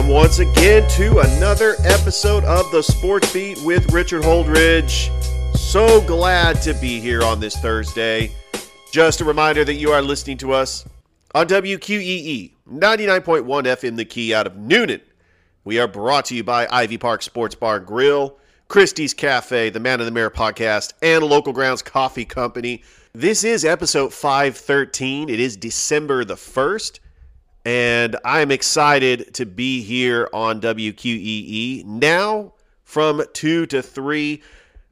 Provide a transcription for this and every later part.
Welcome once again to another episode of the Sports Beat with Richard Holdridge. So glad to be here on this Thursday. Just a reminder that you are listening to us on WQEE 99.1 FM The Key out of Newnan. We are brought to you by Ivy Park Sports Bar Grill, Christie's Cafe, the Man of the Mirror podcast, and Local Grounds Coffee Company. This is episode 513. It is December the 1st and I am excited to be here on WQEE. Now, from 2 to 3,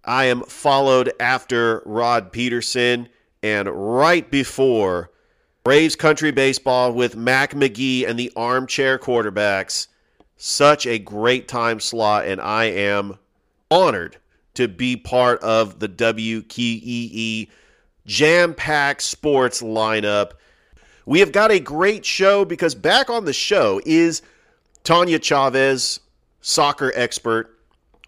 I am followed after Rod Peterson and right before Braves Country Baseball with Mac McGee and the Armchair Quarterbacks. Such a great time slot, and I am honored to be part of the WQEE jam packed sports lineup. We have got a great show because back on the show is Tanya Chavez, soccer expert.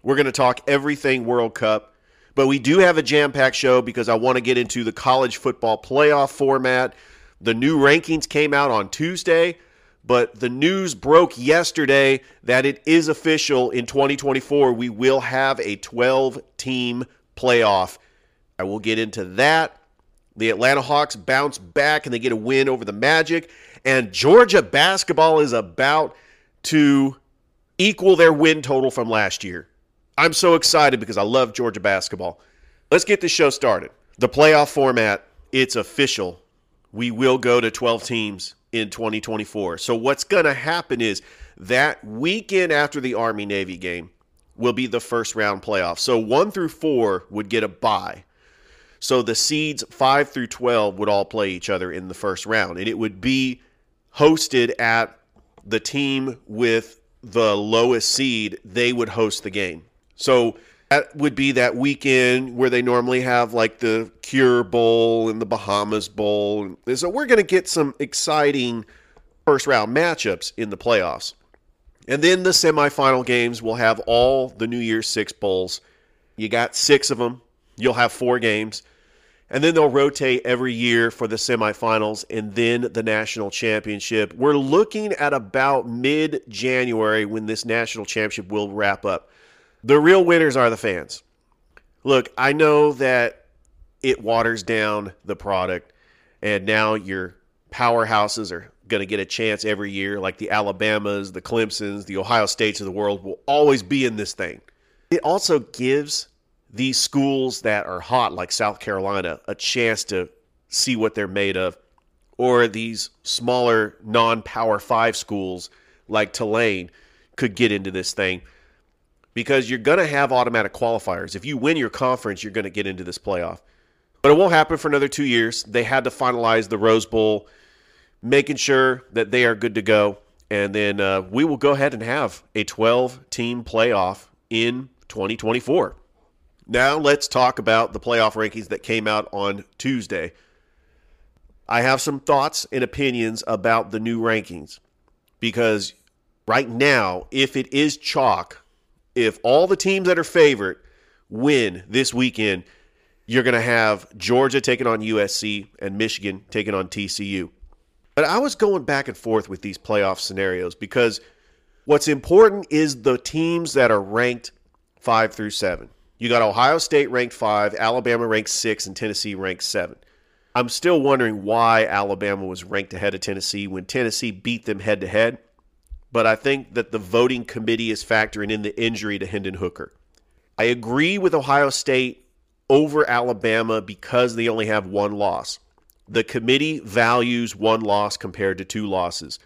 We're going to talk everything World Cup, but we do have a jam packed show because I want to get into the college football playoff format. The new rankings came out on Tuesday, but the news broke yesterday that it is official in 2024. We will have a 12 team playoff. I will get into that. The Atlanta Hawks bounce back and they get a win over the Magic. And Georgia basketball is about to equal their win total from last year. I'm so excited because I love Georgia basketball. Let's get this show started. The playoff format, it's official. We will go to 12 teams in 2024. So, what's going to happen is that weekend after the Army Navy game will be the first round playoff. So, one through four would get a bye. So the seeds 5 through 12 would all play each other in the first round, and it would be hosted at the team with the lowest seed, they would host the game. So that would be that weekend where they normally have like the Cure Bowl and the Bahamas Bowl. So we're going to get some exciting first round matchups in the playoffs. And then the semifinal games will have all the New Year's Six Bowls. You got six of them. You'll have four games and then they'll rotate every year for the semifinals and then the national championship. We're looking at about mid January when this national championship will wrap up. The real winners are the fans. Look, I know that it waters down the product, and now your powerhouses are going to get a chance every year, like the Alabamas, the Clemsons, the Ohio States of the world will always be in this thing. It also gives these schools that are hot, like South Carolina, a chance to see what they're made of, or these smaller non power five schools like Tulane could get into this thing because you're going to have automatic qualifiers. If you win your conference, you're going to get into this playoff. But it won't happen for another two years. They had to finalize the Rose Bowl, making sure that they are good to go. And then uh, we will go ahead and have a 12 team playoff in 2024. Now let's talk about the playoff rankings that came out on Tuesday. I have some thoughts and opinions about the new rankings because right now, if it is chalk, if all the teams that are favored win this weekend, you're going to have Georgia taking on USC and Michigan taking on TCU. But I was going back and forth with these playoff scenarios because what's important is the teams that are ranked 5 through 7. You got Ohio State ranked five, Alabama ranked six, and Tennessee ranked seven. I'm still wondering why Alabama was ranked ahead of Tennessee when Tennessee beat them head to head. But I think that the voting committee is factoring in the injury to Hendon Hooker. I agree with Ohio State over Alabama because they only have one loss. The committee values one loss compared to two losses.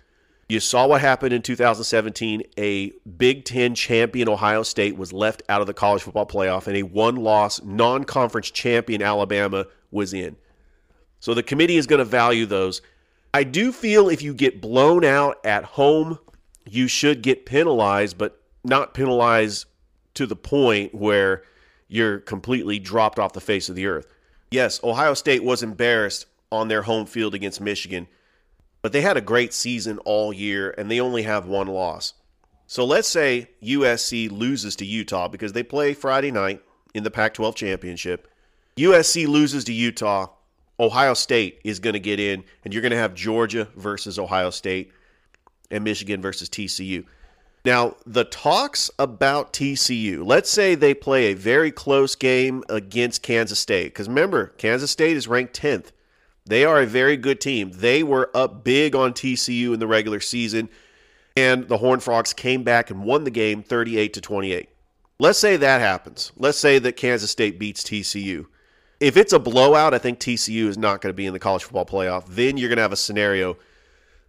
You saw what happened in 2017. A Big Ten champion Ohio State was left out of the college football playoff, and a one loss non conference champion Alabama was in. So the committee is going to value those. I do feel if you get blown out at home, you should get penalized, but not penalized to the point where you're completely dropped off the face of the earth. Yes, Ohio State was embarrassed on their home field against Michigan but they had a great season all year and they only have one loss. So let's say USC loses to Utah because they play Friday night in the Pac 12 championship. USC loses to Utah. Ohio State is going to get in, and you're going to have Georgia versus Ohio State and Michigan versus TCU. Now, the talks about TCU, let's say they play a very close game against Kansas State, because remember, Kansas State is ranked 10th. They are a very good team. They were up big on TCU in the regular season, and the Horned Frogs came back and won the game 38 to 28. Let's say that happens. Let's say that Kansas State beats TCU. If it's a blowout, I think TCU is not going to be in the college football playoff. Then you're going to have a scenario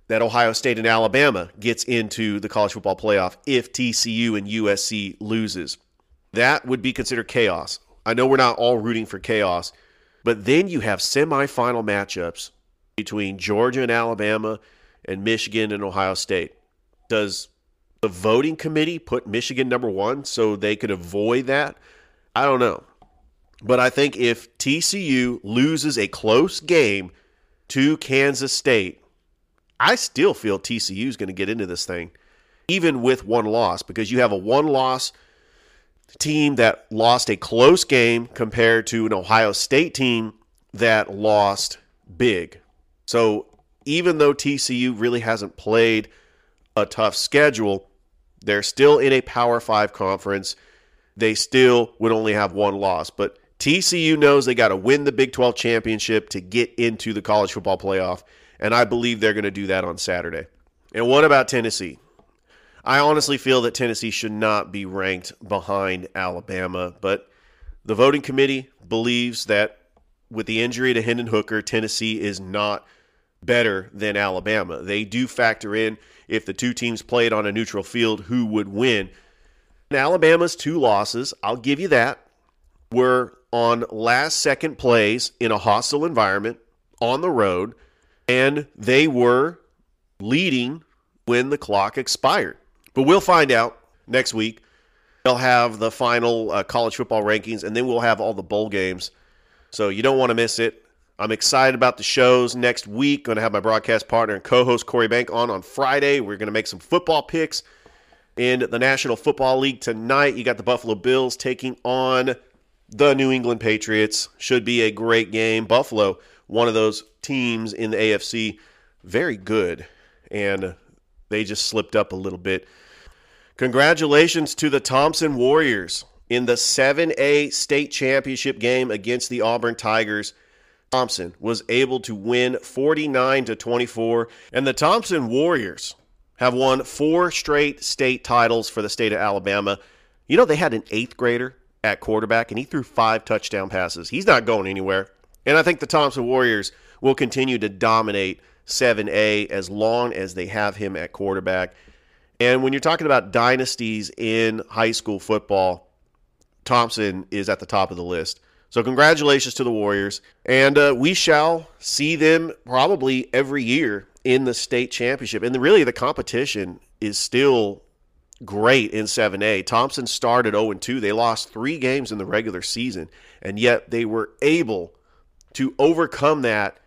that Ohio State and Alabama gets into the college football playoff if TCU and USC loses. That would be considered chaos. I know we're not all rooting for chaos, but then you have semifinal matchups between Georgia and Alabama and Michigan and Ohio State. Does the voting committee put Michigan number one so they could avoid that? I don't know. But I think if TCU loses a close game to Kansas State, I still feel TCU is going to get into this thing, even with one loss, because you have a one loss team that lost a close game compared to an Ohio State team that lost big. So even though TCU really hasn't played a tough schedule, they're still in a Power Five conference. They still would only have one loss. But TCU knows they got to win the Big 12 championship to get into the college football playoff. And I believe they're going to do that on Saturday. And what about Tennessee? I honestly feel that Tennessee should not be ranked behind Alabama, but the voting committee believes that with the injury to Hendon Hooker, Tennessee is not better than Alabama. They do factor in if the two teams played on a neutral field, who would win. And Alabama's two losses, I'll give you that, were on last second plays in a hostile environment on the road, and they were leading when the clock expired. But we'll find out next week. They'll have the final uh, college football rankings, and then we'll have all the bowl games. So you don't want to miss it. I'm excited about the shows next week. Going to have my broadcast partner and co-host Corey Bank on on Friday. We're going to make some football picks in the National Football League tonight. You got the Buffalo Bills taking on the New England Patriots. Should be a great game. Buffalo, one of those teams in the AFC, very good, and they just slipped up a little bit. Congratulations to the Thompson Warriors in the 7A state championship game against the Auburn Tigers. Thompson was able to win 49 to 24, and the Thompson Warriors have won four straight state titles for the state of Alabama. You know, they had an eighth grader at quarterback, and he threw five touchdown passes. He's not going anywhere. And I think the Thompson Warriors will continue to dominate 7A as long as they have him at quarterback. And when you're talking about dynasties in high school football, Thompson is at the top of the list. So, congratulations to the Warriors. And uh, we shall see them probably every year in the state championship. And really, the competition is still great in 7A. Thompson started 0 2. They lost three games in the regular season, and yet they were able to overcome that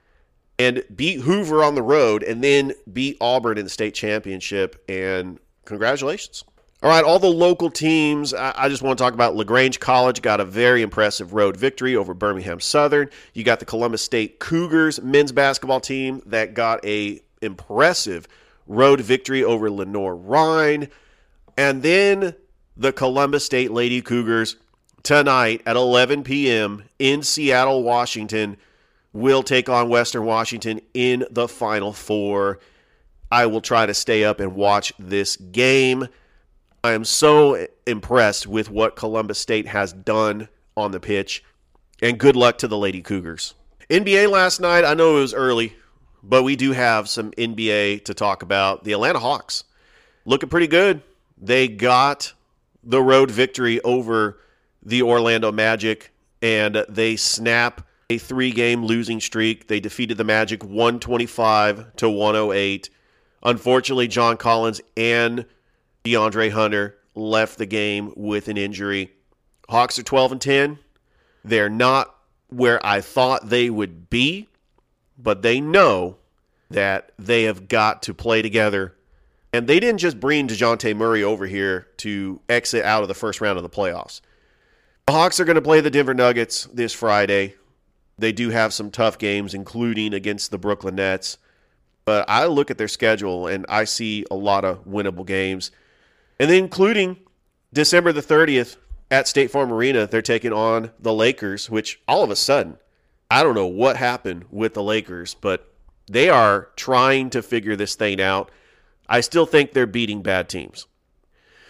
and beat Hoover on the road and then beat Auburn in the state championship. And congratulations. All right, all the local teams. I just want to talk about LaGrange College got a very impressive road victory over Birmingham Southern. You got the Columbus State Cougars men's basketball team that got a impressive road victory over Lenoir-Rhyne. And then the Columbus State Lady Cougars tonight at 11 p.m. in Seattle, Washington will take on Western Washington in the Final Four. I will try to stay up and watch this game. I am so impressed with what Columbus State has done on the pitch. And good luck to the Lady Cougars. NBA last night, I know it was early, but we do have some NBA to talk about. The Atlanta Hawks looking pretty good. They got the road victory over the Orlando Magic, and they snap a three game losing streak. They defeated the Magic 125 to 108. Unfortunately, John Collins and DeAndre Hunter left the game with an injury. Hawks are 12 and 10. They're not where I thought they would be, but they know that they have got to play together. And they didn't just bring Dejounte Murray over here to exit out of the first round of the playoffs. The Hawks are going to play the Denver Nuggets this Friday. They do have some tough games, including against the Brooklyn Nets. But I look at their schedule and I see a lot of winnable games. And then including December the 30th at State Farm Arena, they're taking on the Lakers, which all of a sudden, I don't know what happened with the Lakers, but they are trying to figure this thing out. I still think they're beating bad teams.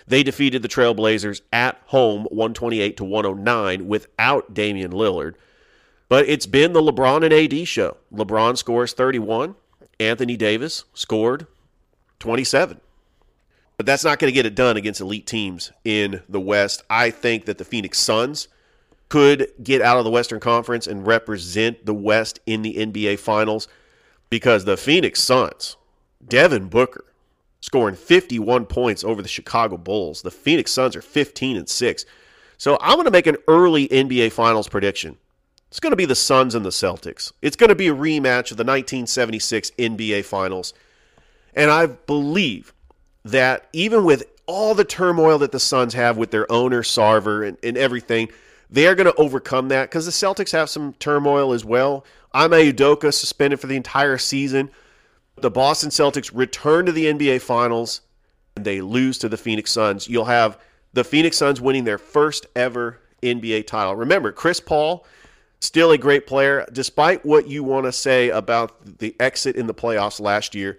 They defeated the Trailblazers at home 128 to 109 without Damian Lillard. But it's been the LeBron and AD show. LeBron scores 31, Anthony Davis scored 27. But that's not going to get it done against elite teams in the West. I think that the Phoenix Suns could get out of the Western Conference and represent the West in the NBA Finals because the Phoenix Suns, Devin Booker, scoring 51 points over the Chicago Bulls. The Phoenix Suns are 15 and 6. So I'm going to make an early NBA Finals prediction. It's going to be the Suns and the Celtics. It's going to be a rematch of the 1976 NBA Finals. And I believe that even with all the turmoil that the Suns have with their owner, Sarver, and, and everything, they're going to overcome that because the Celtics have some turmoil as well. Ime Udoka suspended for the entire season. The Boston Celtics return to the NBA Finals and they lose to the Phoenix Suns. You'll have the Phoenix Suns winning their first ever NBA title. Remember, Chris Paul, still a great player, despite what you want to say about the exit in the playoffs last year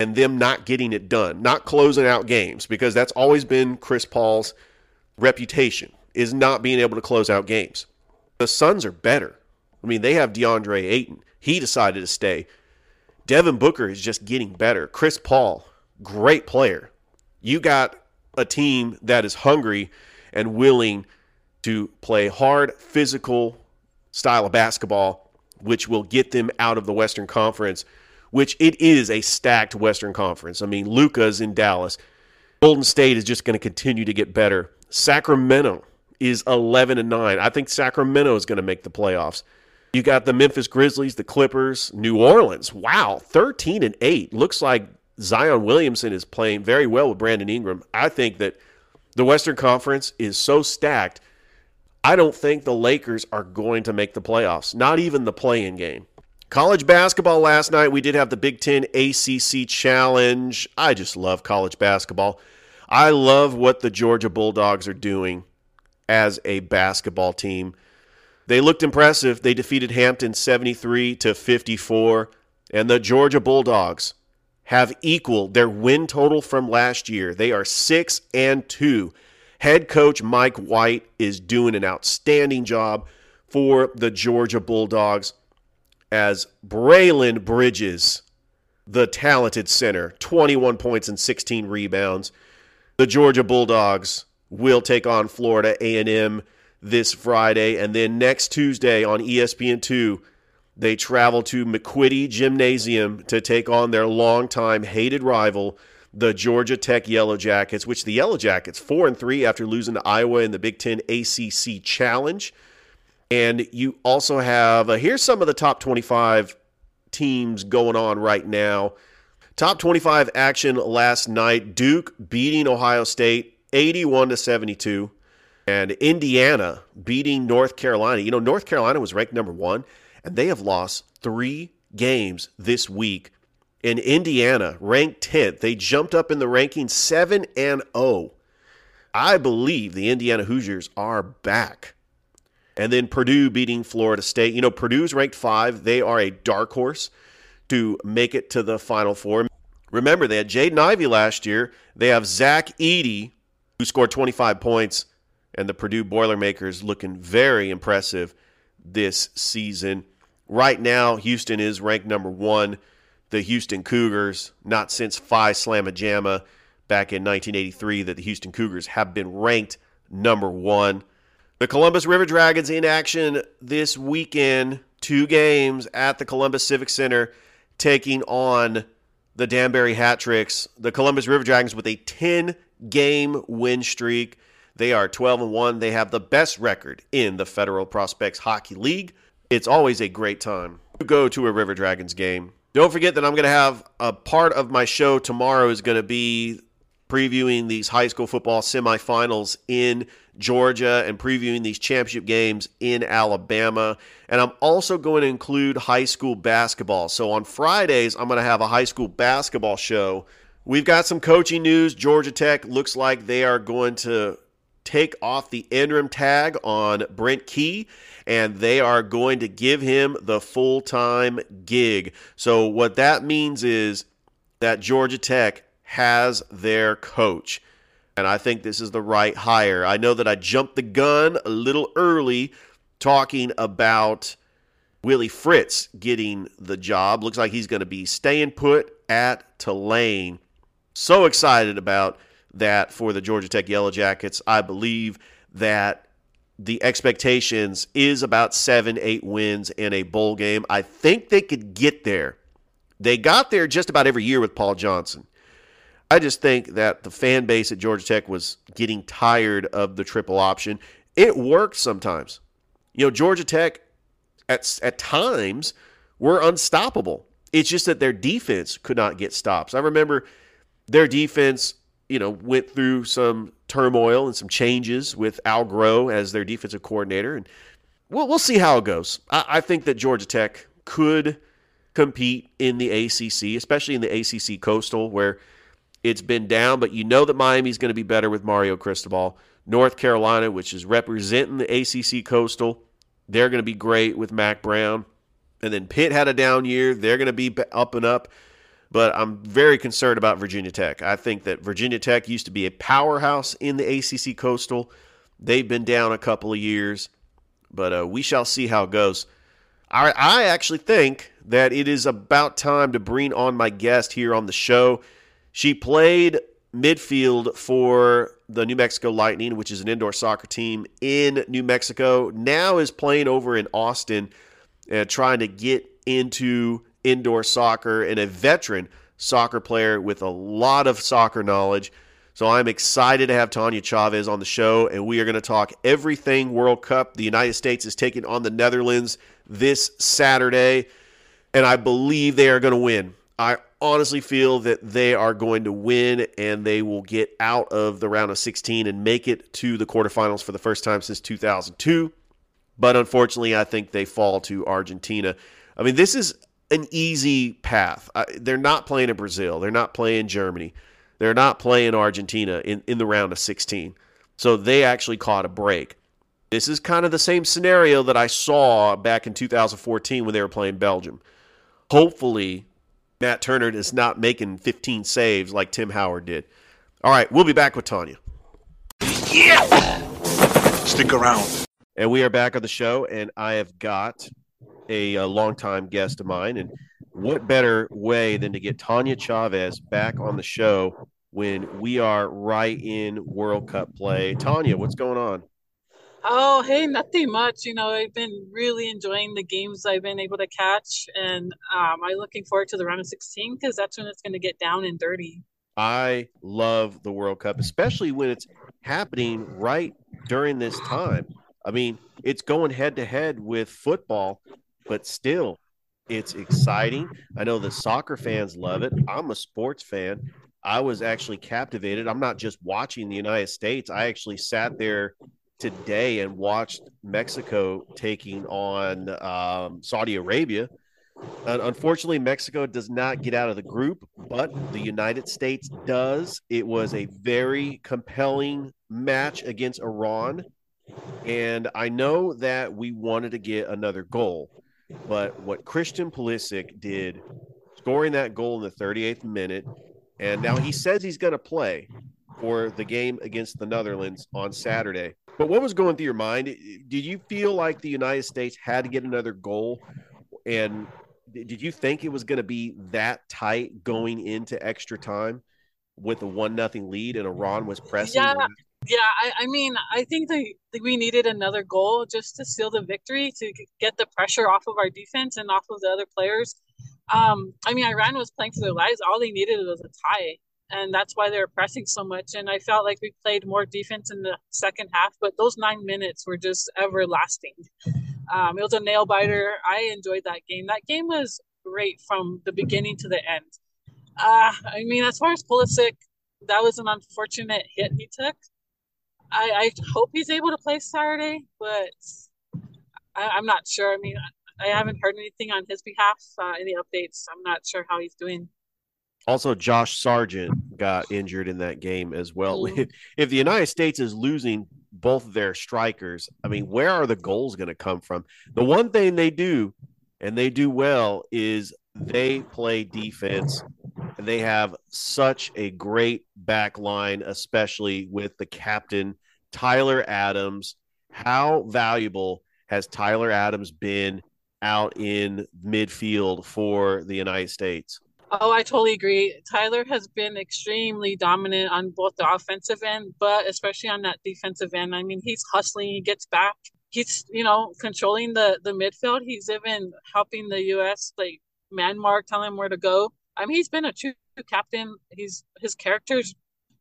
and them not getting it done, not closing out games, because that's always been Chris Paul's reputation, is not being able to close out games. The Suns are better. I mean, they have DeAndre Ayton. He decided to stay. Devin Booker is just getting better. Chris Paul, great player. You got a team that is hungry and willing to play hard, physical style of basketball, which will get them out of the Western Conference, which it is a stacked Western Conference. I mean, Luka's in Dallas. Golden State is just going to continue to get better. Sacramento is 11 and 9. I think Sacramento is going to make the playoffs. You got the Memphis Grizzlies, the Clippers, New Orleans. Wow, 13 and 8. Looks like Zion Williamson is playing very well with Brandon Ingram. I think that the Western Conference is so stacked. I don't think the Lakers are going to make the playoffs, not even the play in game. College basketball last night, we did have the Big Ten ACC Challenge. I just love college basketball. I love what the Georgia Bulldogs are doing as a basketball team. They looked impressive. They defeated Hampton 73 to 54, and the Georgia Bulldogs have equaled their win total from last year. They are 6 and 2. Head coach Mike White is doing an outstanding job for the Georgia Bulldogs as Braelen Bridges, the talented center, 21 points and 16 rebounds. The Georgia Bulldogs will take on Florida A&M this Friday. And then next Tuesday on ESPN2, they travel to McQuitty Gymnasium to take on their longtime hated rival, the Georgia Tech Yellow Jackets, which the Yellow Jackets, 4 and 3 after losing to Iowa in the Big Ten ACC Challenge. And you also have, uh, here's some of the top 25 teams going on right now. Top 25 action last night Duke beating Ohio State 81 to 72 and Indiana beating North Carolina. You know, North Carolina was ranked number one, and they have lost three games this week. In Indiana, ranked 10th, they jumped up in the ranking 7 and 0. I believe the Indiana Hoosiers are back. And then Purdue beating Florida State. You know, Purdue's ranked 5. They are a dark horse to make it to the Final Four. Remember, they had Jaden Ivey last year. They have Zach Edey, who scored 25 points and the Purdue Boilermakers looking very impressive this season. Right now, Houston is ranked number one. The Houston Cougars, not since Phi Slamma Jamma back in 1983, that the Houston Cougars have been ranked number one. The Columbus River Dragons in action this weekend. Two games at the Columbus Civic Center taking on the Danbury Hat Tricks. The Columbus River Dragons with a 10 game win streak. They are 12 and 1. They have the best record in the Federal Prospects Hockey League. It's always a great time to go to a River Dragons game. Don't forget that I'm going to have a part of my show tomorrow is going to be previewing these high school football semifinals in Georgia and previewing these championship games in Alabama. And I'm also going to include high school basketball. So on Fridays, I'm going to have a high school basketball show We've got some coaching news. Georgia Tech looks like they are going to take off the interim tag on Brent Key and they are going to give him the full time gig. So, what that means is that Georgia Tech has their coach. And I think this is the right hire. I know that I jumped the gun a little early talking about Willie Fritz getting the job. Looks like he's going to be staying put at Tulane. So excited about that for the Georgia Tech Yellow Jackets. I believe that the expectations is about seven, eight wins in a bowl game. I think they could get there. They got there just about every year with Paul Johnson. I just think that the fan base at Georgia Tech was getting tired of the triple option. It worked sometimes. You know, Georgia Tech at, at times were unstoppable. It's just that their defense could not get stops. I remember their defense, you know, went through some turmoil and some changes with Al Groh as their defensive coordinator, and we'll we'll see how it goes. I, I think that Georgia Tech could compete in the ACC, especially in the ACC Coastal, where it's been down, but you know that Miami's going to be better with Mario Cristobal. North Carolina, which is representing the ACC Coastal, they're going to be great with Mack Brown. And then Pitt had a down year. They're going to be up and up but I'm very concerned about Virginia Tech. I think that Virginia Tech used to be a powerhouse in the ACC Coastal. They've been down a couple of years, but uh, we shall see how it goes. I, I actually think that it is about time to bring on my guest here on the show. She played midfield for the New Mexico Lightning, which is an indoor soccer team in New Mexico. Now is playing over in Austin, uh, trying to get into indoor soccer and a veteran soccer player with a lot of soccer knowledge. So I'm excited to have Tanya Chavez on the show, and we are going to talk everything World Cup. The United States is taking on the Netherlands this Saturday, and I believe they are going to win. I honestly feel that they are going to win and they will get out of the round of 16 and make it to the quarterfinals for the first time since 2002. But unfortunately, I think they fall to Argentina. I mean, this is an easy path. they're not playing in Brazil. They're not playing Germany. They're not playing Argentina in, in the round of 16. So they actually caught a break. This is kind of the same scenario that I saw back in 2014 when they were playing Belgium. Hopefully, Matt Turner is not making 15 saves like Tim Howard did. All right, we'll be back with Tanya. Yeah! Stick around. And we are back on the show, and I have got a, a longtime guest of mine. And what better way than to get Tanya Chavez back on the show when we are right in World Cup play? Tanya, what's going on? Oh, hey, nothing much. You know, I've been really enjoying the games I've been able to catch, and um, I'm looking forward to the round of 16 because that's when it's going to get down and dirty. I love the World Cup, especially when it's happening right during this time. I mean, it's going head to head with football, but still, it's exciting. I know the soccer fans love it. I'm a sports fan. I was actually captivated. I'm not just watching the United States. I actually sat there today and watched Mexico taking on um, Saudi Arabia. Unfortunately, Mexico does not get out of the group, but the United States does. It was a very compelling match against Iran. And I know that we wanted to get another goal. But what Christian Pulisic did, scoring that goal in the 38th minute, and now he says he's going to play for the game against the Netherlands on Saturday. But what was going through your mind? Did you feel like the United States had to get another goal? And did you think it was going to be that tight going into extra time with a one nothing lead and Iran was pressing? Yeah, yeah, I, I mean, I think that we needed another goal just to seal the victory to get the pressure off of our defense and off of the other players. Um, I mean, Iran was playing for their lives. All they needed was a tie, and that's why they were pressing so much. And I felt like we played more defense in the second half, but those nine minutes were just everlasting. Um, it was a nail biter. I enjoyed that game. That game was great from the beginning to the end. Uh, I mean, as far as Pulisic, that was an unfortunate hit he took. I, I hope he's able to play Saturday, but I, am not sure. I mean, I haven't heard anything on his behalf, uh, any updates. I'm not sure how he's doing. Also, Josh Sargent got injured in that game as well. If, if the United States is losing both their strikers, I mean, where are the goals going to come from? The one thing they do, and they do well, is they play defense. They have such a great back line, especially with the captain, Tyler Adams. How valuable has Tyler Adams been out in midfield for the United States? Oh, I totally agree. Tyler has been extremely dominant on both the offensive end, but especially on that defensive end. I mean, he's hustling, he gets back. He's, you know, controlling the the midfield. He's even helping the US like man mark, telling him where to go. I mean, he's been a true captain. He's his characters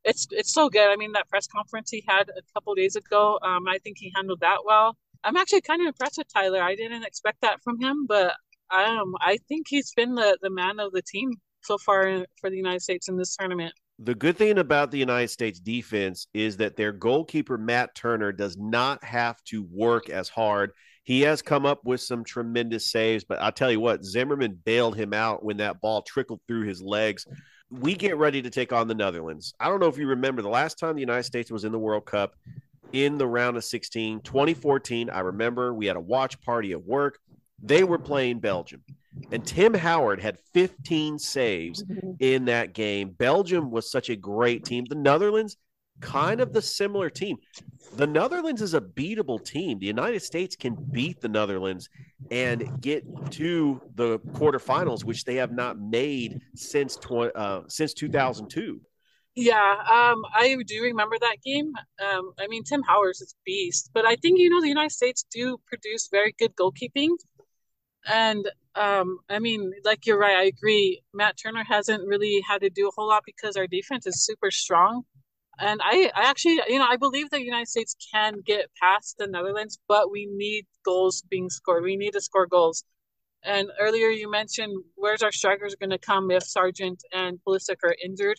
it's it's so good. I mean, that press conference he had a couple days ago, um, I think he handled that well. I'm actually kind of impressed with Tyler. I didn't expect that from him, but um, I think he's been the, the man of the team so far for the United States in this tournament. The good thing about the United States defense is that their goalkeeper, Matt Turner, does not have to work as hard. He has come up with some tremendous saves, but I'll tell you what, Zimmerman bailed him out when that ball trickled through his legs. We get ready to take on the Netherlands. I don't know if you remember the last time the United States was in the World Cup in the round of 16, 2014. I remember we had a watch party at work. They were playing Belgium. And Tim Howard had 15 saves mm-hmm. in that game. Belgium was such a great team. The Netherlands, kind of the similar team. The Netherlands is a beatable team. The United States can beat the Netherlands and get to the quarterfinals, which they have not made since tw- uh, since 2002. Yeah, um, I do remember that game. Um, I mean, Tim Howard's is beast, but I think you know the United States do produce very good goalkeeping, and um, I mean, like you're right. I agree. Matt Turner hasn't really had to do a whole lot because our defense is super strong, and I, I actually, you know, I believe the United States can get past the Netherlands, but we need goals being scored. We need to score goals. And earlier you mentioned where's our strikers going to come if Sargent and Pulisic are injured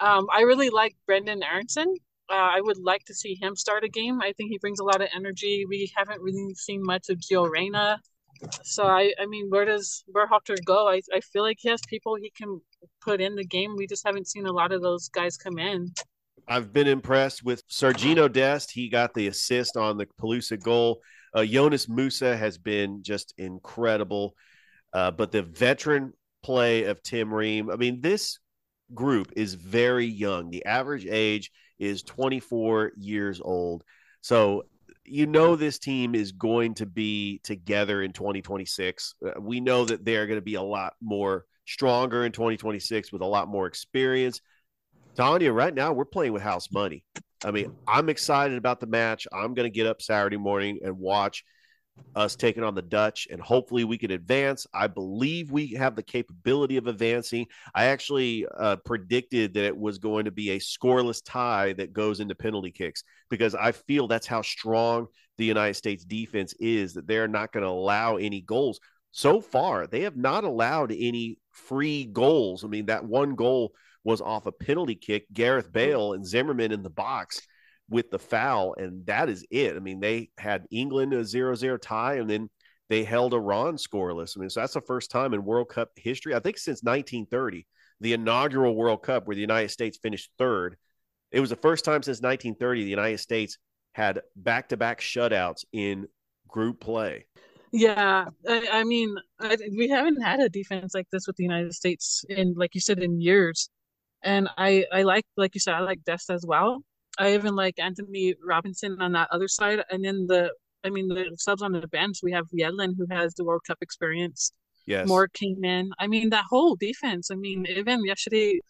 um, I really like Brenden Aaronson. Uh, I would like to see him start a game. I think he brings a lot of energy. We haven't really seen much of Gio Reyna. So I, I mean, where does Berhalter go? I, I feel like he has people he can put in the game. We just haven't seen a lot of those guys come in. I've been impressed with Sergino Dest. He got the assist on the Pulisic goal. Uh, Yunus Musah has been just incredible. Uh, but the veteran play of Tim Ream, I mean, this group is very young. The average age is 24 years old. So you know this team is going to be together in 2026. Uh, we know that they're going to be a lot more stronger in 2026 with a lot more experience. Tanya, right now we're playing with house money. I mean, I'm excited about the match. I'm going to get up Saturday morning and watch us taking on the Dutch, and hopefully we can advance. I believe we have the capability of advancing. I actually uh, predicted that it was going to be a scoreless tie that goes into penalty kicks because I feel that's how strong the United States defense is, that they're not going to allow any goals. So far, they have not allowed any free goals. I mean, that one goal was off a penalty kick, Gareth Bale and Zimmerman in the box with the foul, and that is it. I mean, they had England a 0 0 tie, and then they held Iran scoreless. I mean, so that's the first time in World Cup history, I think since 1930, the inaugural World Cup where the United States finished third. It was the first time since 1930 the United States had back to back shutouts in group play. Yeah, I, I mean, I, we haven't had a defense like this with the United States in, like you said, in years. And I, I like, like you said, I like Dest as well. I even like Antonee Robinson on that other side, and then the I mean the subs on the bench we have Yedlin who has the World Cup experience. Yes, more came in. I mean that whole defense. I mean even yesterday,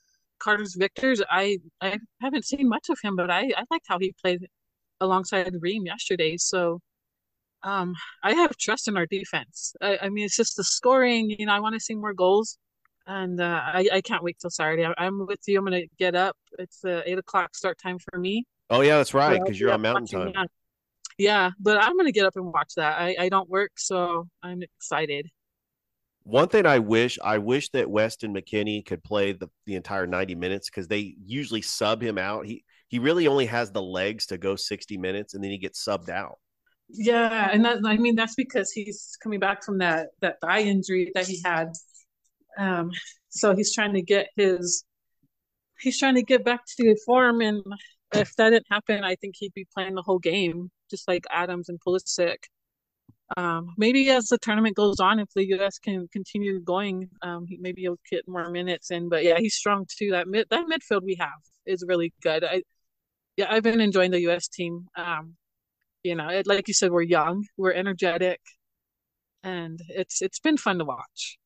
Carter-Vickers. I I haven't seen much of him, but I I liked how he played alongside Ream yesterday. So. Um, I have trust in our defense. I, I mean, it's just the scoring. You know, I want to see more goals and uh, I, I can't wait till Saturday. I, am with you. I'm gonna get up. It's uh, eight o'clock start time for me. Oh yeah, that's right, because you're on Mountain Time. Yeah, but I'm gonna get up and watch that. I, I don't work, so I'm excited. One thing I wish, I wish that Weston McKennie could play the, the entire 90 minutes because they usually sub him out. He he really only has the legs to go 60 minutes, and then he gets subbed out. Yeah, and that I mean that's because he's coming back from that that thigh injury that he had Um, so he's trying to get his he's trying to get back to the form, and if that didn't happen, I think he'd be playing the whole game, just like Adams and Pulisic. Um, maybe as the tournament goes on, if the U.S. can continue going, um, maybe he'll get more minutes in. But yeah, he's strong too. That mid that midfield we have is really good. I yeah, I've been enjoying the U.S. team. Um, you know, it, like you said, we're young, we're energetic, and it's it's been fun to watch.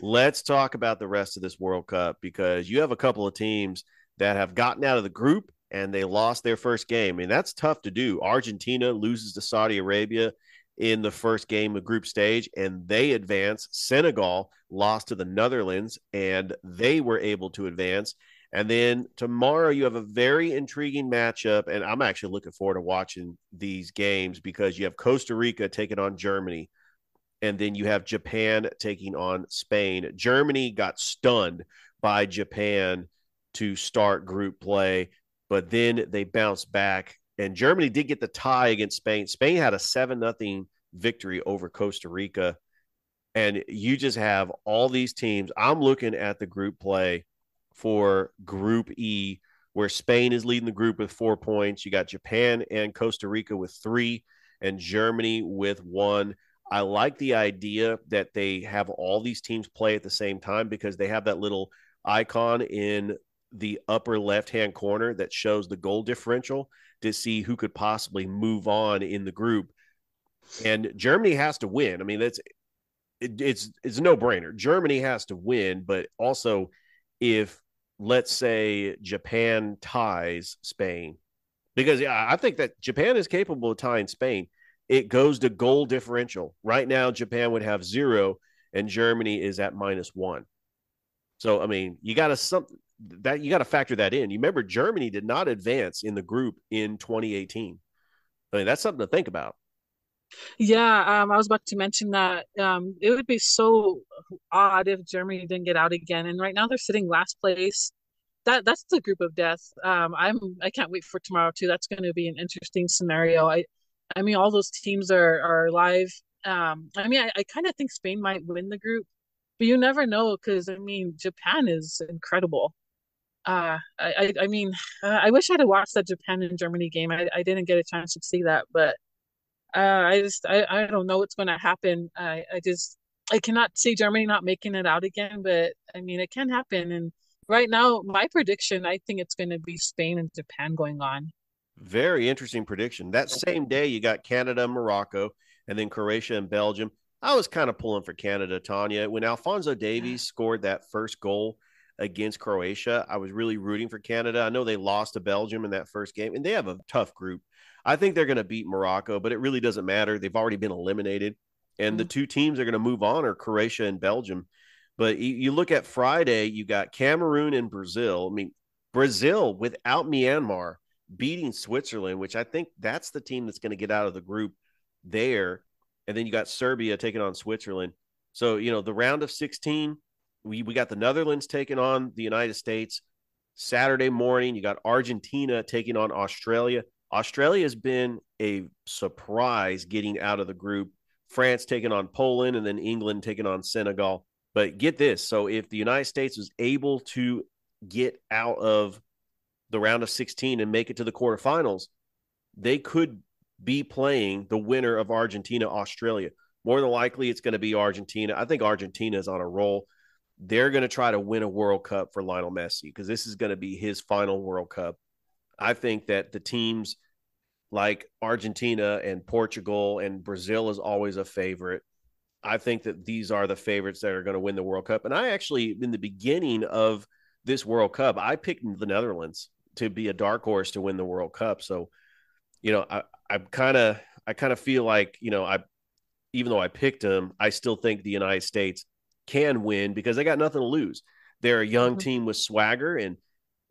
Let's talk about the rest of this World Cup because you have a couple of teams that have gotten out of the group and they lost their first game. I mean, that's tough to do. Argentina loses to Saudi Arabia in the first game of group stage and they advance. Senegal lost to the Netherlands and they were able to advance. And then tomorrow you have a very intriguing matchup and I'm actually looking forward to watching these games because you have Costa Rica taking on Germany and then you have Japan taking on Spain. Germany got stunned by Japan to start group play, but then they bounced back. And Germany did get the tie against Spain. Spain had a 7 nothing victory over Costa Rica. And you just have all these teams. I'm looking at the group play for Group E, where Spain is leading the group with four points. You got Japan and Costa Rica with three, and Germany with one. I like the idea that they have all these teams play at the same time because they have that little icon in the upper left hand corner that shows the goal differential to see who could possibly move on in the group. And Germany has to win. I mean, that's it, it's it's a no brainer. Germany has to win, but also if let's say Japan ties Spain, because yeah, I think that Japan is capable of tying Spain it goes to goal differential. Right now, Japan would have zero, and Germany is at minus one. So, I mean, you got to something that you got to factor that in. You remember Germany did not advance in the group in 2018. I mean, that's something to think about. Yeah, um, I was about to mention that um, it would be so odd if Germany didn't get out again. And right now they're sitting last place. That that's the group of death. Um, I'm I can't wait for tomorrow too. That's going to be an interesting scenario. I I mean, all those teams are are live. Um, I mean, I, I kind of think Spain might win the group, but you never know because I mean, Japan is incredible. Uh, I, I, I mean, uh, I wish I'd have watched that Japan and Germany game. I, I didn't get a chance to see that, but uh, I just I, I don't know what's going to happen. I, I just I cannot see Germany not making it out again, but I mean, it can happen. And right now, my prediction, I think it's going to be Spain and Japan going on. Very interesting prediction. That same day, you got Canada, and Morocco, and then Croatia and Belgium. I was kind of pulling for Canada, Tanya. When Alfonso Davies scored that first goal against Croatia, I was really rooting for Canada. I know they lost to Belgium in that first game, and they have a tough group. I think they're going to beat Morocco, but it really doesn't matter. They've already been eliminated, and mm-hmm. the two teams are going to move on are Croatia and Belgium. But you, you look at Friday, you got Cameroon and Brazil. I mean, Brazil without Neymar beating Switzerland, which I think that's the team that's going to get out of the group there. And then you got Serbia taking on Switzerland. So, you know, the round of 16, we, we got the Netherlands taking on the United States. Saturday morning, you got Argentina taking on Australia. Australia has been a surprise getting out of the group. France taking on Poland and then England taking on Senegal. But get this so if the United States was able to get out of the round of 16 and make it to the quarterfinals, they could be playing the winner of Argentina Australia. More than likely, it's going to be Argentina. I think Argentina is on a roll. They're going to try to win a World Cup for Lionel Messi because this is going to be his final World Cup. I think that the teams like Argentina and Portugal and Brazil is always a favorite. I think that these are the favorites that are going to win the World Cup. And I actually, in the beginning of this World Cup, I picked the Netherlands to be a dark horse to win the World Cup. So, you know, I I kind of I kind of feel like you know I even though I picked them, I still think the United States can win because they got nothing to lose. They're a young mm-hmm. team with swagger and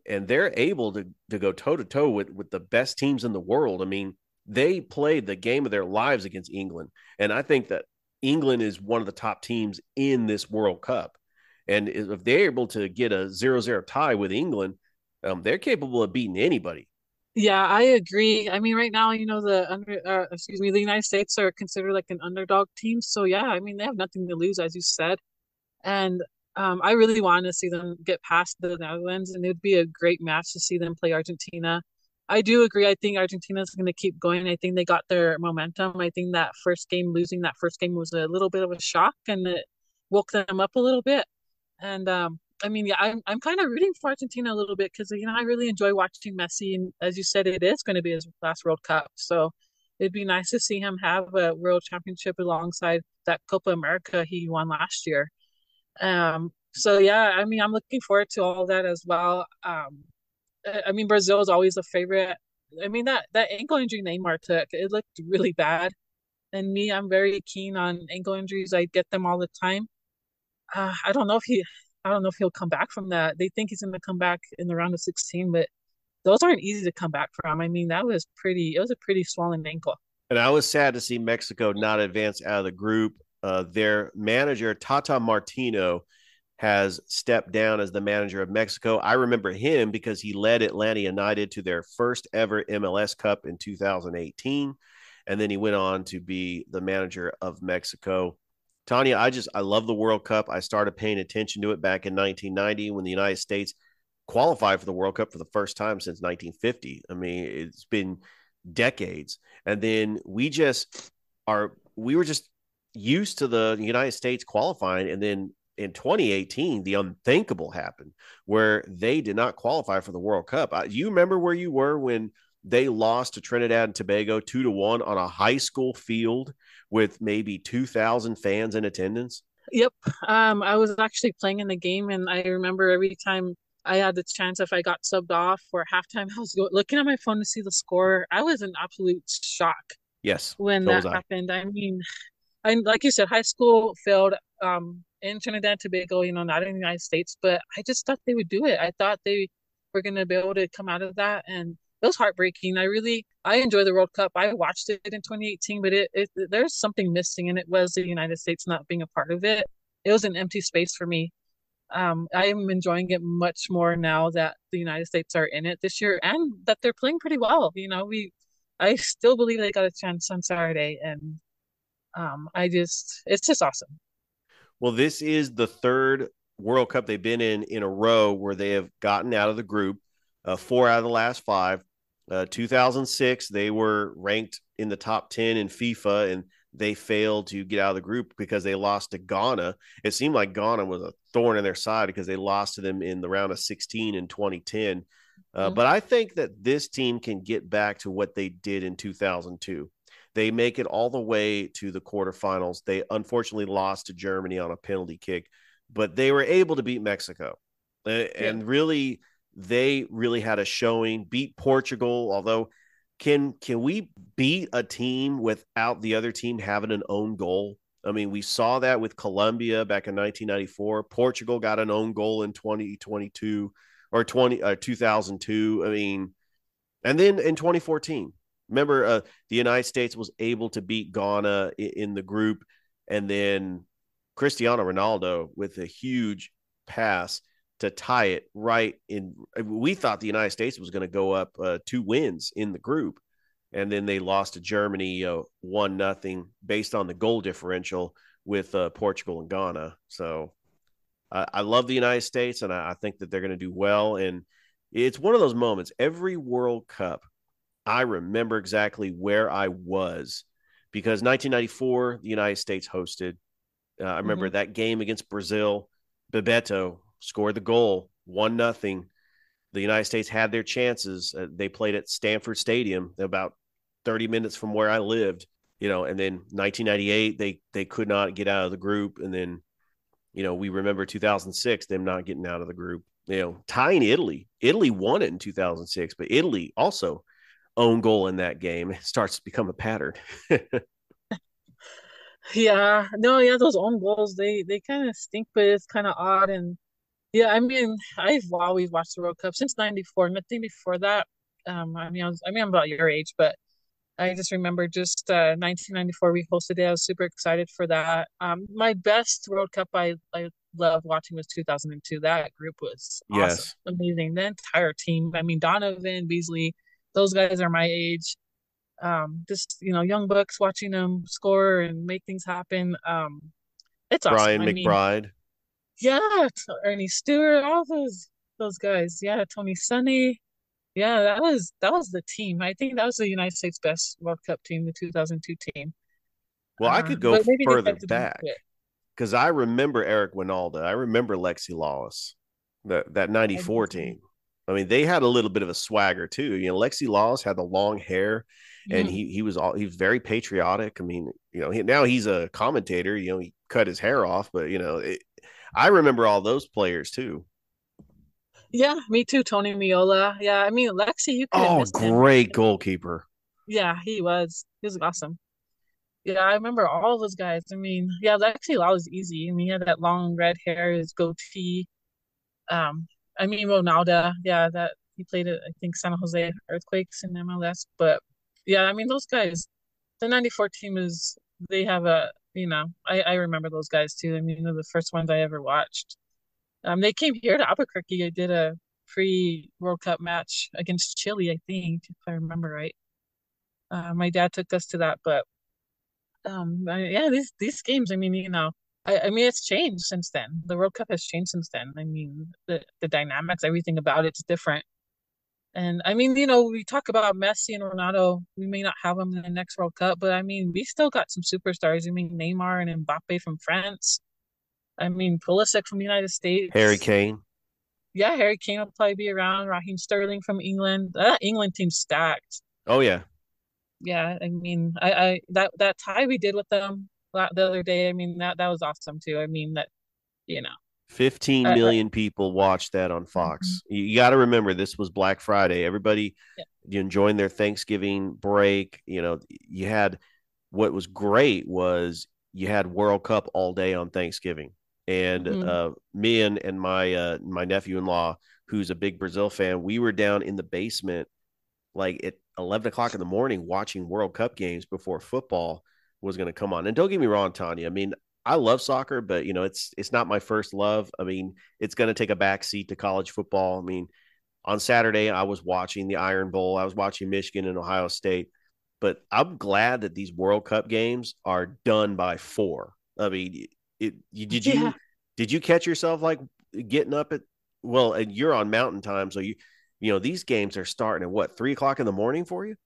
and they're able to to go toe to toe with with the best teams in the world. I mean, they played the game of their lives against England, and I think that England is one of the top teams in this World Cup. And if they're able to get a zero-zero tie with England, um, they're capable of beating anybody. Yeah, I agree. I mean, right now, you know, the under, uh, excuse me, the United States are considered like an underdog team. So yeah, I mean, they have nothing to lose, as you said, and Um, I really want to see them get past the Netherlands, and it would be a great match to see them play Argentina. I do agree. I think Argentina is going to keep going. I think they got their momentum. I think that first game, losing that first game, was a little bit of a shock, and it woke them up a little bit. And um, I mean, yeah, I'm I'm kind of rooting for Argentina a little bit because you know I really enjoy watching Messi, and as you said, it is going to be his last World Cup. So it'd be nice to see him have a World Championship alongside that Copa America he won last year. Um, so yeah, I mean, I'm looking forward to all that as well. Um, I mean, Brazil is always a favorite. I mean that that ankle injury Neymar took, it looked really bad. And me, I'm very keen on ankle injuries. I get them all the time. Uh, I don't know if he, I don't know if he'll come back from that. They think he's going to come back in the round of 16, but those aren't easy to come back from. I mean, that was pretty. It was a pretty swollen ankle. And I was sad to see Mexico not advance out of the group. Uh, their manager Tata Martino has stepped down as the manager of Mexico. I remember him because he led Atlanta United to their first ever MLS Cup in 2018. And then he went on to be the manager of Mexico. Tanya, I just, I love the World Cup. I started paying attention to it back in 1990 when the United States qualified for the World Cup for the first time since 1950. I mean, it's been decades. And then we just are, we were just used to the United States qualifying. And then in 2018, the unthinkable happened where they did not qualify for the World Cup. Uh, you remember where you were when they lost to Trinidad and Tobago two to one on a high school field with maybe 2,000 fans in attendance? Yep. Um, I was actually playing in the game, and I remember every time I had the chance, if I got subbed off for halftime, I was looking at my phone to see the score. I was in absolute shock. Yes. When that happened. I mean, I like you said, high school failed. Um, in Trinidad and Tobago, you know, not in the United States, but I just thought they would do it. I thought they were going to be able to come out of that. And it was heartbreaking. I really, I enjoy the World Cup. I watched it in 2018, but it, it there's something missing, and it was the United States not being a part of it. It was an empty space for me. Um, I am enjoying it much more now that the United States are in it this year and that they're playing pretty well. You know, we, I still believe they got a chance on Saturday, and um, I just, it's just awesome. Well, this is the third World Cup they've been in in a row where they have gotten out of the group. Uh, four out of the last five. Uh, 2006, they were ranked in the top 10 in FIFA and they failed to get out of the group because they lost to Ghana. It seemed like Ghana was a thorn in their side because they lost to them in the round of 16 in 2010. Uh, mm-hmm. But I think that this team can get back to what they did in 2002. They make it all the way to the quarterfinals. They unfortunately lost to Germany on a penalty kick, but they were able to beat Mexico. And yeah. really, they really had a showing, beat Portugal, although can can we beat a team without the other team having an own goal? I mean, we saw that with Colombia back in 1994. Portugal got an own goal in 2022 or 20 uh, 2002. I mean, and then in 2014, Remember, uh, the United States was able to beat Ghana in, in the group, and then Cristiano Ronaldo with a huge pass to tie it right in. We thought the United States was going to go up uh, two wins in the group, and then they lost to Germany uh, one nothing based on the goal differential with uh, Portugal and Ghana. So I love the United States, and I, I think that they're going to do well. And it's one of those moments. Every World Cup I remember exactly where I was because 1994, the United States hosted. Uh, I remember mm-hmm. that game against Brazil. Bebeto scored the goal, one nothing. The United States had their chances. Uh, they played at Stanford Stadium, about 30 minutes from where I lived. You know, and then 1998, they they could not get out of the group, and then, you know, we remember 2006, them not getting out of the group. You know, tying Italy. Italy won it in 2006, but Italy also own goal in that game. It starts to become a pattern. yeah, no, yeah, those own goals they they kind of stink, but it's kind of odd. And yeah, I mean, I've always watched the World Cup since '94. Nothing before that. Um, I mean, I was, I mean, I'm about your age, but I just remember just uh, 1994 we hosted it. I was super excited for that. Um, my best World Cup I I loved watching was 2002. That group was awesome, yes. amazing. The entire team. I mean, Donovan, Beasley, those guys are my age. Um, just you know, young bucks watching them score and make things happen. Um, it's awesome. Brian I McBride. Mean, Yeah, Earnie Stewart, all those those guys. Yeah, Tony Sanneh. Yeah, that was that was the team. I think that was the United States best World Cup team, the 2002 team. Well, I could uh, go further back because I remember Eric Wynalda. I remember Lexi Lalas, that that '94 team. I mean, they had a little bit of a swagger too. You know, Lexi Lalas had the long hair, and mm. he he was all he was very patriotic. I mean, you know, he, now he's a commentator. You know, he cut his hair off, but you know, it, I remember all those players too. Yeah, me too. Tony Meola. Yeah, I mean Lexi. You oh, great him. goalkeeper. Yeah, he was. He was awesome. Yeah, I remember all those guys. I mean, yeah, Lexi Law was easy. I mean, he had that long red hair, his goatee. Um, I mean, Ronaldo. Yeah, that he played at I think San Jose Earthquakes in MLS. But yeah, I mean, those guys. The '94 team is. They have a. You know, I I remember those guys too. I mean, they're the first ones I ever watched. Um, they came here to Albuquerque. I did a pre World Cup match against Chile, I think, if I remember right. Uh, my dad took us to that, but um, yeah, these these games. I mean, you know, I, I mean, it's changed since then. The World Cup has changed since then. I mean, the the dynamics, everything about it's different. And I mean, you know, we talk about Messi and Ronaldo. We may not have them in the next World Cup, but I mean, we still got some superstars. I mean, Neymar and Mbappe from France. I mean, Pulisic from the United States. Harry Kane. Yeah, Harry Kane will probably be around. Raheem Sterling from England. That England team stacked. Oh yeah. Yeah, I mean, I, I that that tie we did with them the other day. I mean, that that was awesome too. I mean, that you know, 15 million people watched that on Fox. Mm-hmm. You, got to remember this was Black Friday. Everybody yeah. enjoying their Thanksgiving break. You know, you had what was great was you had World Cup all day on Thanksgiving and mm-hmm. uh, me and and my uh, my nephew in law, who's a big Brazil fan, we were down in the basement like at eleven o'clock in the morning watching World Cup games before football was going to come on. And don't get me wrong, Tanya. I mean, I love soccer, but you know, it's it's not my first love. I mean, it's going to take a back seat to college football. I mean, on Saturday I was watching the Iron Bowl. I was watching Michigan and Ohio State. But I'm glad that these World Cup games are done by four. I mean, it, you, did you yeah. did you catch yourself like getting up at well, and you're on Mountain Time, so you you know these games are starting at what three o'clock in the morning for you.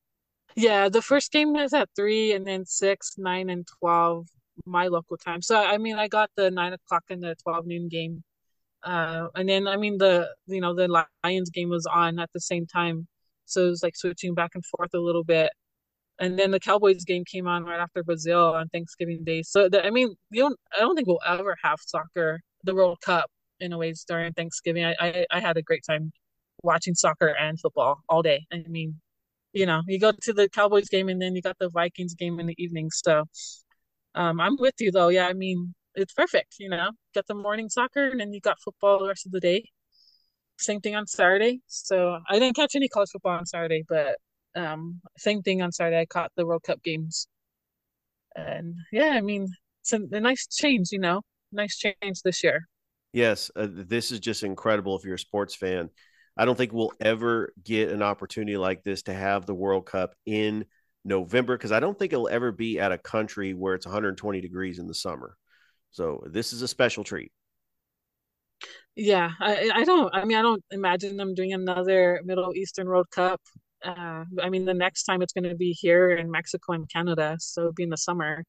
Yeah, the first game is at three, and then six, nine, and twelve my local time. So I mean, I got the nine o'clock and the twelve noon game, uh, and then I mean the you know the Lions game was on at the same time, so it was like switching back and forth a little bit and then the Cowboys game came on right after Brazil on Thanksgiving Day. So the, I mean, you don't. I don't think we'll ever have soccer, the World Cup, in a way during Thanksgiving. I, I I had a great time watching soccer and football all day. I mean, you know, you go to the Cowboys game and then you got the Vikings game in the evening. So, um, I'm with you though. Yeah, I mean, it's perfect. You know, got the morning soccer and then you got football the rest of the day. Same thing on Saturday. So I didn't catch any college football on Saturday, but um, same thing on Saturday. I caught the World Cup games, and yeah, I mean, it's a, a nice change. You know, nice change this year. Yes, uh, this is just incredible. If you're a sports fan, I don't think we'll ever get an opportunity like this to have the World Cup in November because I don't think it'll ever be at a country where it's 120 degrees in the summer. So this is a special treat. Yeah, I, I don't. I mean, I don't imagine them doing another Middle Eastern World Cup uh, I mean, the next time it's going to be here in Mexico and Canada, so it'll be in the summer.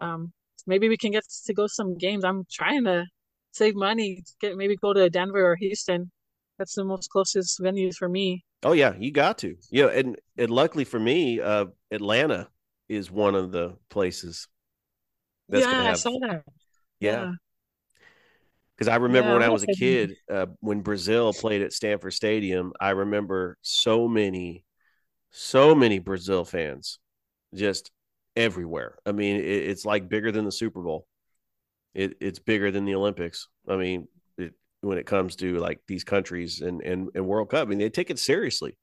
Um, maybe we can get to go some games. I'm trying to save money, get maybe go to Denver or Houston. That's the most closest venues for me. Oh yeah, you got to. Yeah, and and luckily for me, uh, Atlanta is one of the places. That's yeah, I saw that. Yeah. yeah. Because I remember yeah, when I was a kid, uh, when Brazil played at Stanford Stadium, I remember so many, so many Brazil fans just everywhere. I mean, it, it's like bigger than the Super Bowl. It, it's bigger than the Olympics. I mean, when it comes to like these countries and, and, and World Cup, I mean, they take it seriously.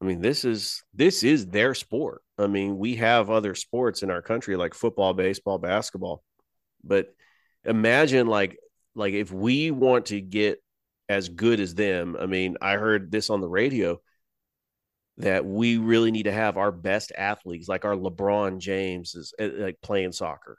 I mean, this is this is their sport. I mean, we have other sports in our country like football, baseball, basketball, but imagine like like if we want to get as good as them, I mean, I heard this on the radio that we really need to have our best athletes, like our LeBron James, is uh, like playing soccer.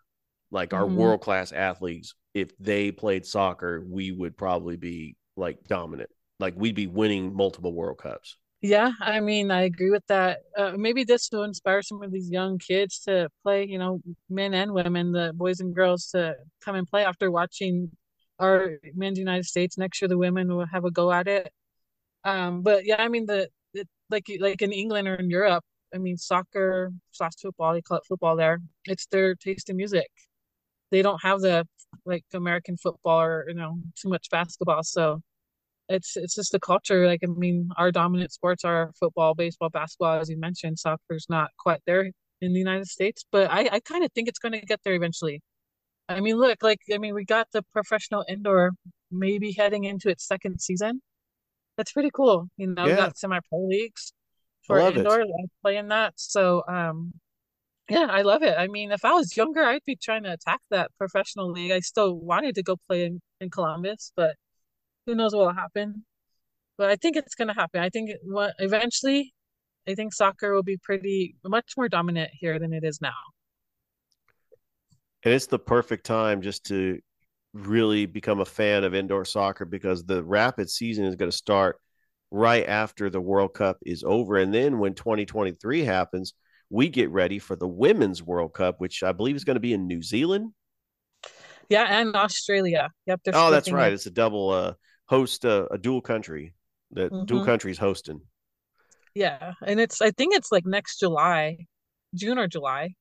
Like our Mhm. world class athletes, if they played soccer, we would probably be like dominant. Like we'd be winning multiple World Cups. Yeah, I mean, I agree with that. Uh, maybe this will inspire some of these young kids to play, you know, men and women, the boys and girls to come and play after watching our men's United States. Next year, the women will have a go at it. Um, but yeah, I mean, the, the like like in England or in Europe, I mean, soccer slash football, they call it football there. It's their taste in music. They don't have the like American football or, you know, too much basketball. So it's it's just the culture. Like I mean, our dominant sports are football, baseball, basketball, as you mentioned. Soccer's not quite there in the United States, but I I kind of think it's going to get there eventually. I mean, look, like I mean, we got the professional indoor maybe heading into its second season. That's pretty cool. You know, we got semi-pro leagues for it. indoor. I play in that, so um, yeah, I love it. I mean, if I was younger, I'd be trying to attack that professional league. I still wanted to go play in in Columbus, but who knows what will happen. But I think it's going to happen. I think what eventually, I think soccer will be pretty much more dominant here than it is now. And it's the perfect time just to really become a fan of indoor soccer because the rapid season is going to start right after the World Cup is over. And then when 2023 happens, we get ready for the Women's World Cup, which I believe is going to be in New Zealand. Yeah, and Australia. Yep, they're Oh, that's right. it. It's a double uh, host, uh, a dual country that dual Mhm. countries hosting. Yeah, and it's I think it's like next July, June or July.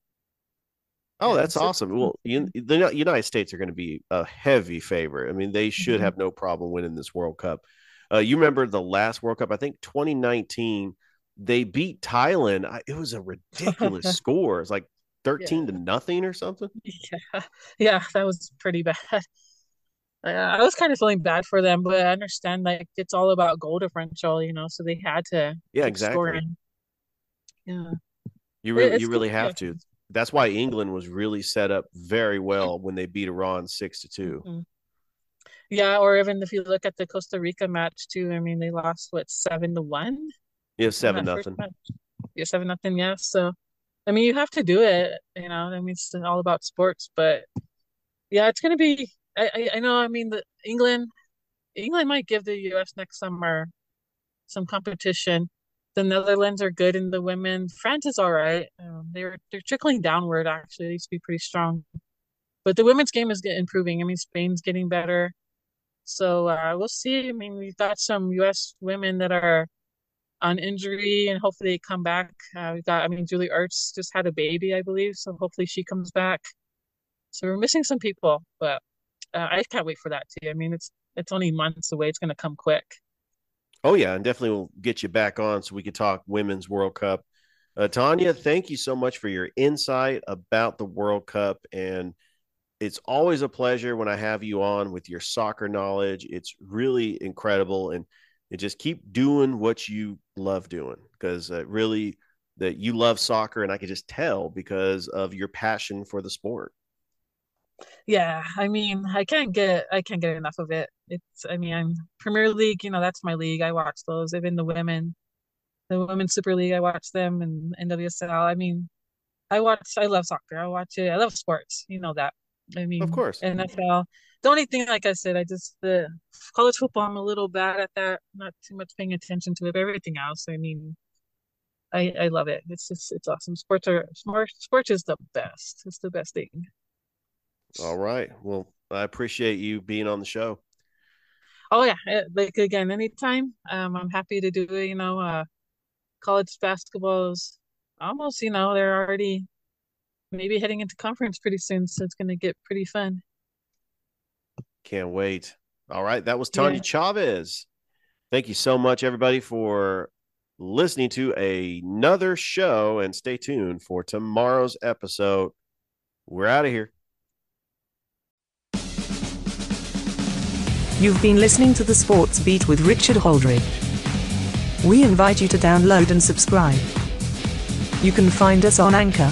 Oh, that's so- awesome. Well, un- the United States are going to be a heavy favorite. I mean, they should Mhm. have no problem winning this World Cup. Uh, you remember the last World Cup? I think 2019. They beat Thailand. I, it was a ridiculous score. It's like 13 to nothing or something. Yeah, yeah, that was pretty bad. I, I was kind of feeling bad for them, but I understand like it's all about goal differential, you know, so they had to Yeah, exactly. scoring. Yeah, You really, it's you really good, have to. That's why England was really set up very well when they beat Iran six to two. Mhm. Yeah, or even if you look at the Costa Rica match too, I mean they lost what seven to one Yeah, seven first nothing. Yeah, seven nothing. Yeah, so I mean you have to do it. You know, I mean it's all about sports, but yeah, it's gonna be. I I, I know. I mean the England England might give the U.S. next summer some competition. The Netherlands are good in the women. France is all right. Um, they're they're trickling downward actually. They used to be pretty strong, but the women's game is improving. I mean Spain's getting better. So uh, we'll see. I mean, we've got some U.S. women that are on injury, and hopefully they come back. Uh, we got, I mean, Julie Ertz just had a baby, I believe, so hopefully she comes back. So we're missing some people, but uh, I can't wait for that too. I mean, it's it's only months away. It's going to come quick. Oh yeah, and definitely we'll get you back on so we can talk Women's World Cup. Uh, Tanya, thank you so much for your insight about the World Cup, and it's always a pleasure when I have you on with your soccer knowledge. It's really incredible, and and just keep doing what you love doing because uh, really that you love soccer, and I can just tell because of your passion for the sport. Yeah, I mean, I can't get I can't get enough of it. It's I mean, I'm Premier League, you know, that's my league. I watch those. Even the women, the Women's Super League, I watch them and NWSL. I mean, I watch I love soccer. I watch it. I love sports. You know that. I mean, Of course. NFL. The only thing, like I said, I just the college football. I'm a little bad at that. Not too much paying attention to it. Everything else, I mean, I I love it. It's just it's awesome. Sports are smart. Sports is the best. It's the best thing. All right, well, I appreciate you being on the show. Oh yeah, eh, like again, anytime. Um, I'm happy to do it. You know, uh, college basketball is almost. You know, they're already maybe heading into conference pretty soon, so it's gonna get pretty fun. Can't wait. All right. That was Tanya Yeah. Chavez. Thank you so much, everybody, for listening to another show. And stay tuned for tomorrow's episode. We're out of here. You've been listening to the Sports Beat with Richard Holdridge. We invite you to download and subscribe. You can find us on Anchor,